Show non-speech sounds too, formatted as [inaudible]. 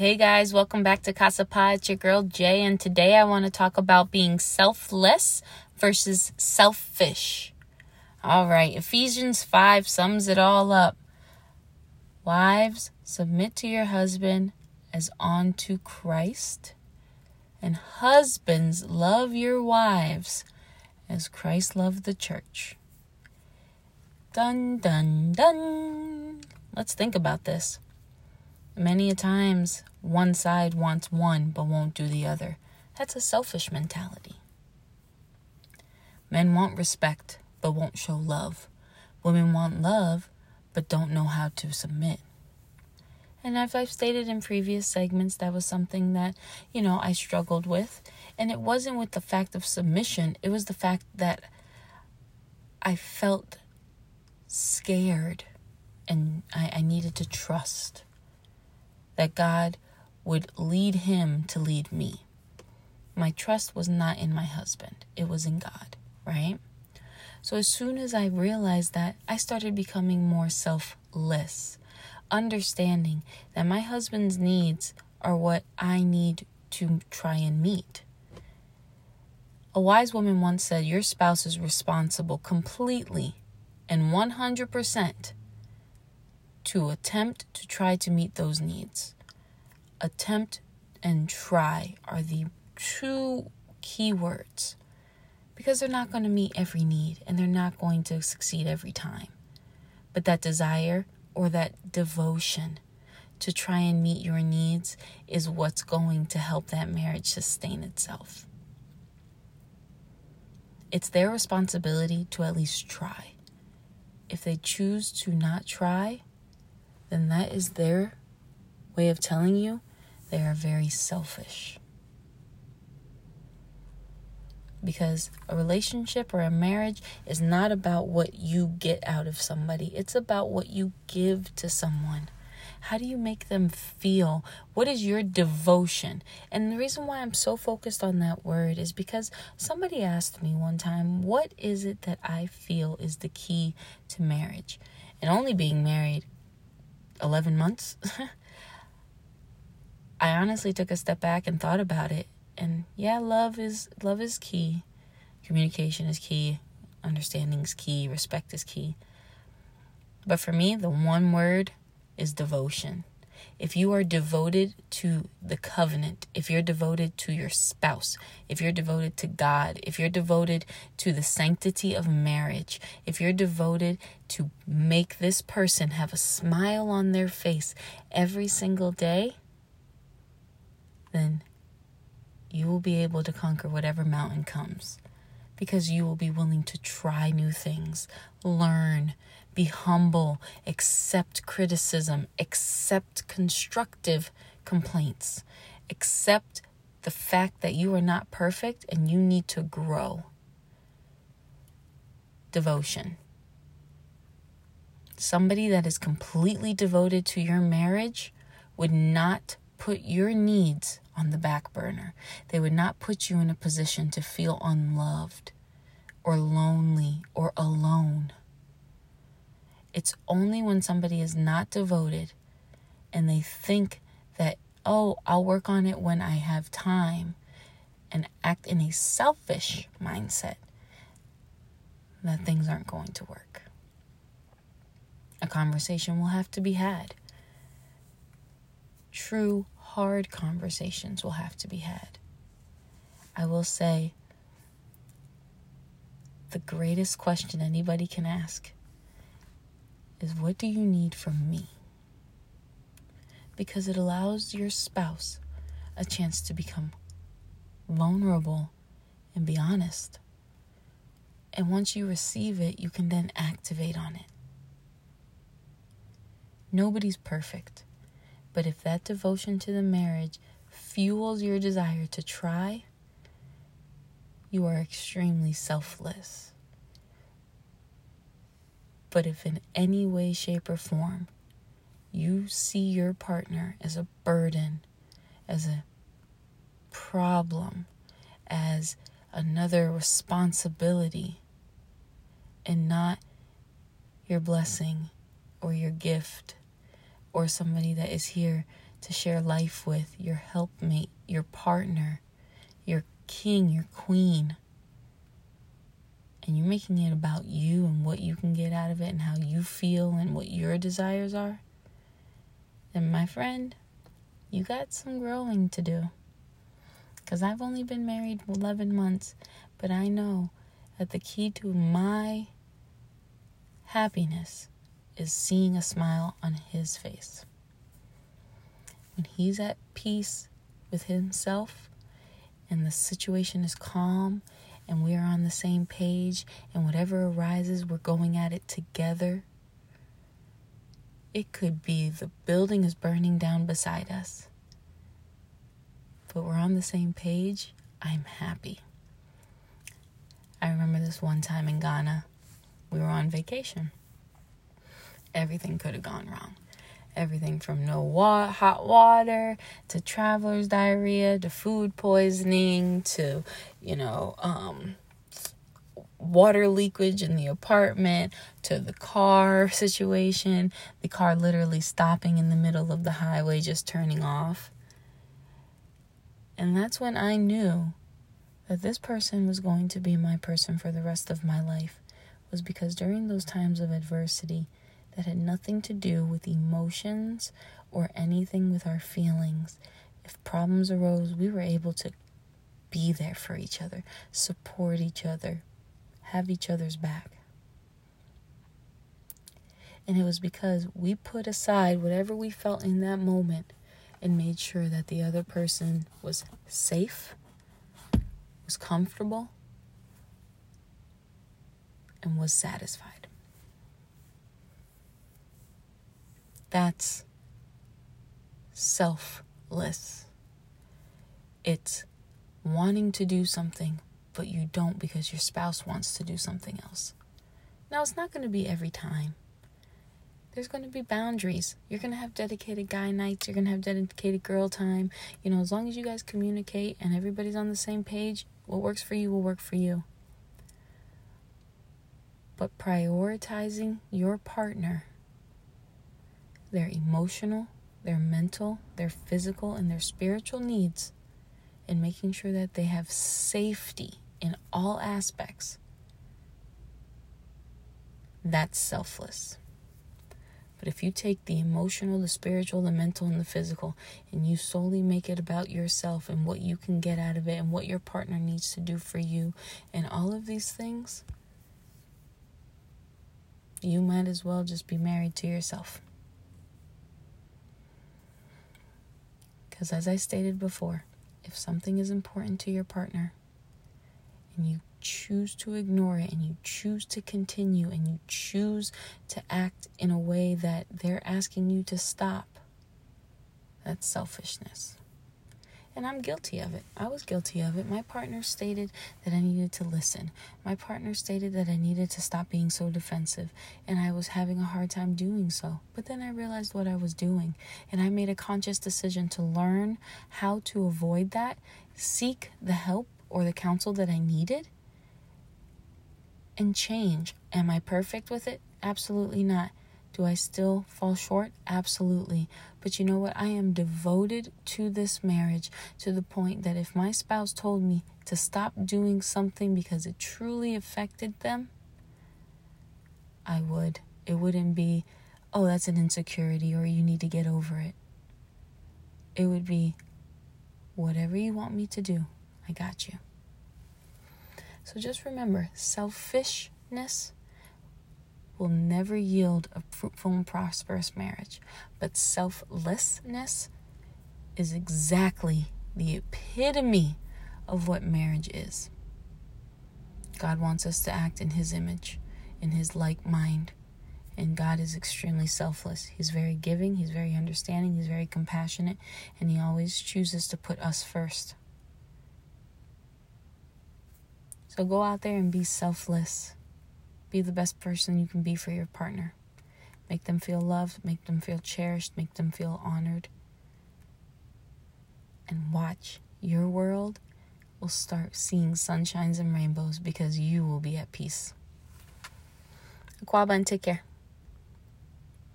Hey guys, welcome back to Casa Pa. It's your girl Jay, and today I want to talk about being selfless versus selfish. All right, Ephesians 5 sums it all up. Wives, submit to your husband as unto Christ, and husbands, love your wives as Christ loved the church. Dun dun dun. Let's think about this. Many a times, one side wants one but won't do the other. That's a selfish mentality. Men want respect but won't show love. Women want love but don't know how to submit. And as I've stated in previous segments, that was something that, you know, I struggled with. And it wasn't with the fact of submission, it was the fact that I felt scared and I, I needed to trust that God would lead him to lead me. My trust was not in my husband, it was in God, right? So as soon as I realized that, I started becoming more selfless, understanding that my husband's needs are what I need to try and meet. A wise woman once said, Your spouse is responsible completely and 100% to attempt to try to meet those needs. Attempt and try are the two key words because they're not going to meet every need and they're not going to succeed every time. But that desire or that devotion to try and meet your needs is what's going to help that marriage sustain itself. It's their responsibility to at least try. If they choose to not try, then that is their way of telling you they are very selfish. Because a relationship or a marriage is not about what you get out of somebody, it's about what you give to someone. How do you make them feel? What is your devotion? And the reason why I'm so focused on that word is because somebody asked me one time, What is it that I feel is the key to marriage? And only being married 11 months, [laughs] I honestly took a step back and thought about it. And yeah, love is love is key. Communication is key. Understanding is key. Respect is key. But for me, the one word is devotion. If you are devoted to the covenant, if you're devoted to your spouse, if you're devoted to God, if you're devoted to the sanctity of marriage, if you're devoted to make this person have a smile on their face every single day, then you will be able to conquer whatever mountain comes because you will be willing to try new things, learn, be humble, accept criticism, accept constructive complaints, accept the fact that you are not perfect and you need to grow. Devotion. Somebody that is completely devoted to your marriage would not put your needs on the back burner. They would not put you in a position to feel unloved or lonely or alone. It's only when somebody is not devoted and they think that, oh, I'll work on it when I have time and act in a selfish mindset that things aren't going to work. A conversation will have to be had. True, hard conversations will have to be had. I will say the greatest question anybody can ask is what do you need from me? Because it allows your spouse a chance to become vulnerable and be honest. And once you receive it, you can then activate on it. Nobody's perfect. But if that devotion to the marriage fuels your desire to try, you are extremely selfless. But if in any way, shape, or form you see your partner as a burden, as a problem, as another responsibility, and not your blessing or your gift or somebody that is here to share life with, your helpmate, your partner, your king, your queen, and you're making it about you and what you can get out of it and how you feel and what your desires are, then my friend, you got some growing to do. Because I've only been married 11 months, but I know that the key to my happiness is seeing a smile on his face. When he's at peace with himself and the situation is calm and we are on the same page and whatever arises, we're going at it together. It could be the building is burning down beside us but we're on the same page, I'm happy. I remember this one time in Ghana, we were on vacation. Everything could have gone wrong. Everything from no wa- hot water to traveler's diarrhea to food poisoning to, you know, um, water leakage in the apartment to the car [laughs] situation, the car literally stopping in the middle of the highway, just turning off. And that's when I knew that this person was going to be my person for the rest of my life, was because during those times of adversity that had nothing to do with emotions or anything with our feelings, if problems arose, we were able to be there for each other, support each other, have each other's back. And it was because we put aside whatever we felt in that moment and made sure that the other person was safe, was comfortable, and was satisfied. That's selfless. It's wanting to do something, but you don't because your spouse wants to do something else. Now, it's not going to be every time there's going to be boundaries. You're going to have dedicated guy nights. You're going to have dedicated girl time. You know, as long as you guys communicate and everybody's on the same page, what works for you will work for you. But prioritizing your partner, their emotional, their mental, their physical, and their spiritual needs, and making sure that they have safety in all aspects, that's selfless. But if you take the emotional, the spiritual, the mental, and the physical, and you solely make it about yourself and what you can get out of it and what your partner needs to do for you and all of these things, you might as well just be married to yourself. Because as I stated before, if something is important to your partner and you choose to ignore it and you choose to continue and you choose to act in a way that they're asking you to stop, that's selfishness. And I'm guilty of it. I was guilty of it. My partner stated that I needed to listen. My partner stated that I needed to stop being so defensive. And I was having a hard time doing so. But then I realized what I was doing. And I made a conscious decision to learn how to avoid that, seek the help or the counsel that I needed, and change. Am I perfect with it? Absolutely not. Do I still fall short? Absolutely. But you know what? I am devoted to this marriage to the point that if my spouse told me to stop doing something because it truly affected them, I would. It wouldn't be, oh, that's an insecurity or you need to get over it. It would be, whatever you want me to do, I got you. So just remember selfishness will never yield a fruitful and prosperous marriage, but selflessness is exactly the epitome of what marriage is. God wants us to act in His image, in His like mind. And God is extremely selfless. He's very giving, He's very understanding, He's very compassionate, and He always chooses to put us first. So go out there and be selfless. Be the best person you can be for your partner. Make them feel loved, make them feel cherished, make them feel honored. And watch your world will start seeing sunshines and rainbows because you will be at peace. Aquaba and take care.